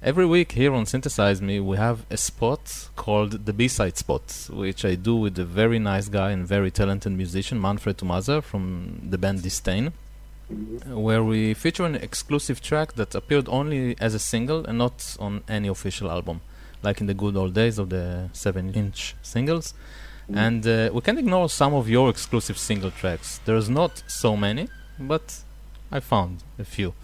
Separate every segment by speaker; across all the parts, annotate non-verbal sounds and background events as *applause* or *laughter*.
Speaker 1: Every week here on Synthesize Me, we have a spot called the B-side spot, which I do with a very nice guy and very talented musician, Manfred Tomazer from the band Disdain, where we feature an exclusive track that appeared only as a single and not on any official album, like in the good old days of the 7-inch singles. And uh, we can ignore some of your exclusive single tracks. There's not so many, but I found a few.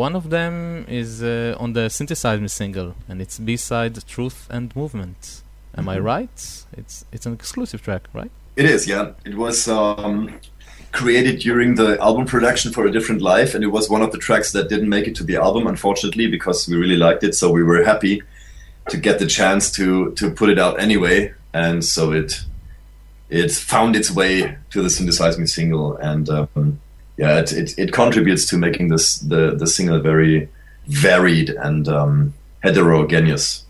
Speaker 1: One of them is uh, on the Synthesize Me single, and it's B-side Truth and Movement. Am I right? It's it's an exclusive track, right?
Speaker 2: It is, yeah. It was um, created during the album production for a different life, and it was one of the tracks that didn't make it to the album, unfortunately, because we really liked it. So we were happy to get the chance to to put it out anyway, and so it it found its way to the Synthesize Me single, and um, yeah, it, it, it contributes to making this the the single very varied and um, heterogeneous.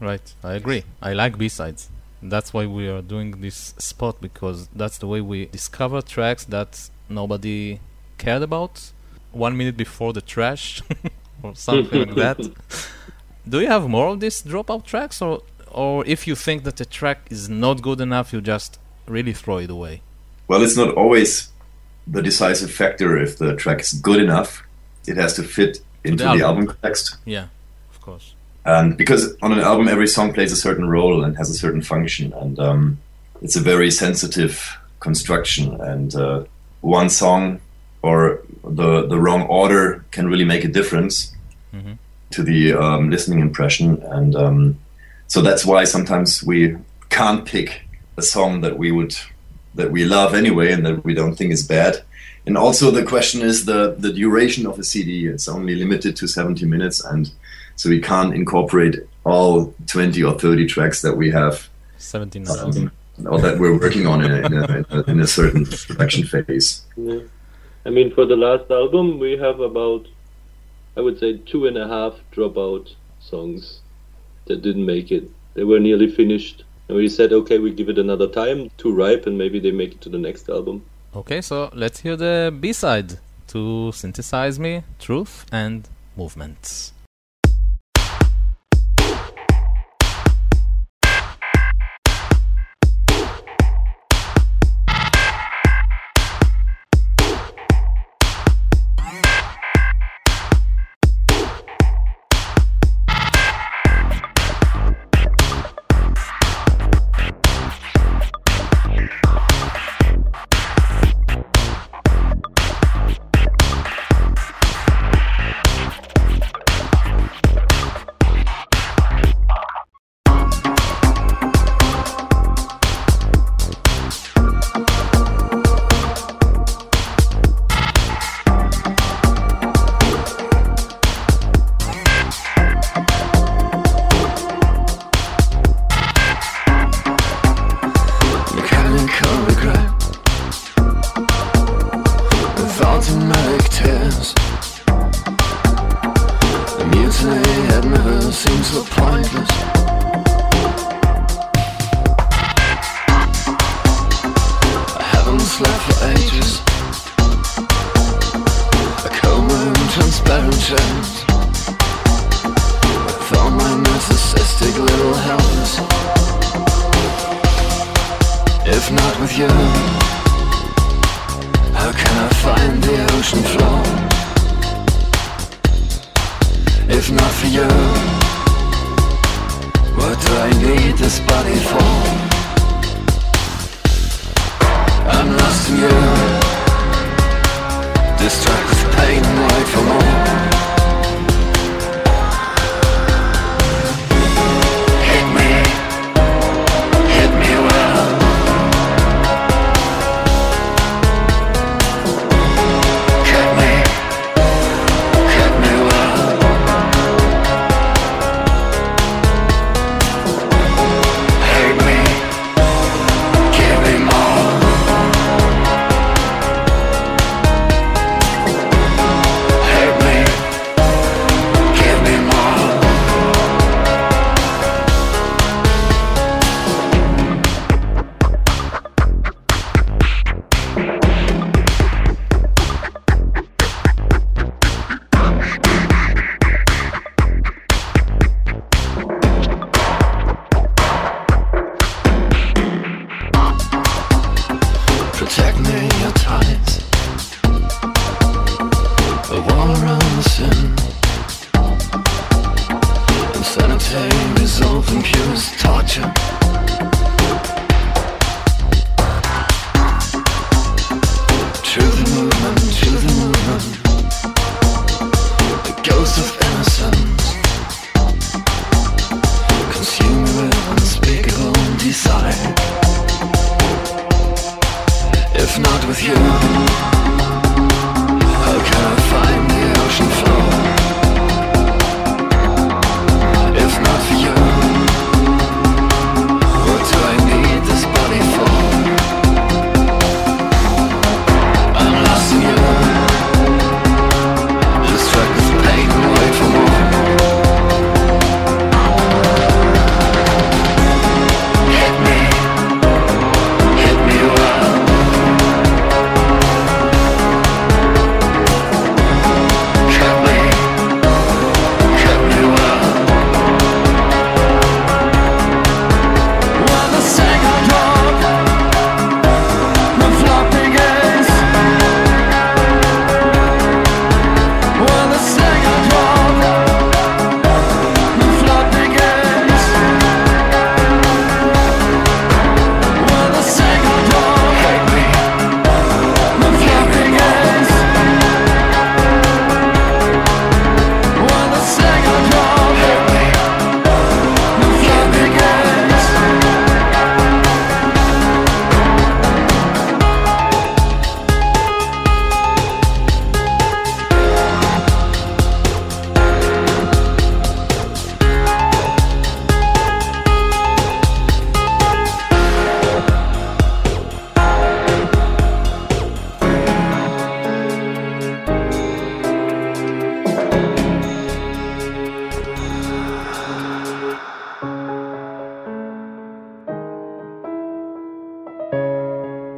Speaker 1: Right, I agree. I like B-sides. That's why we are doing this spot because that's the way we discover tracks that nobody cared about one minute before the trash *laughs* or something like that. *laughs* Do you have more of these dropout tracks or or if you think that a track is not good enough you just really throw it away?
Speaker 2: Well, it's not always the decisive factor if the track is good enough. It has to fit into the,
Speaker 1: album.
Speaker 2: album context.
Speaker 1: Yeah, of course.
Speaker 2: And because on an album, every song plays a certain role and has a certain function, and um, it's a very sensitive construction. And uh, one song or the the wrong order can really make a difference
Speaker 1: Mhm.
Speaker 2: to the um, listening impression. And um, so that's why sometimes we can't pick a song that we would that we love anyway and that we don't think is bad. And also the question is the the duration of a CD. It's only limited to 70 minutes, and so we can't incorporate all 20 or 30 tracks that we have
Speaker 1: 79.
Speaker 2: um, or that we're working on in a, in, a, in, a, in a certain production phase.
Speaker 3: Yeah. I mean, for the last album, we have about, I would say, two and a half dropout songs that didn't make it. They were nearly finished. And we said, okay, we give it another time to ripe and maybe they make it to the next album.
Speaker 1: Okay, so let's hear the B-side to Synthesize Me, Truth and Movements.
Speaker 4: Never so pointless. Slept for ages. A transparent my narcissistic little helpers. If not with you, how can I find the ocean floor? This body for? Insanity resolved in purest torture. you.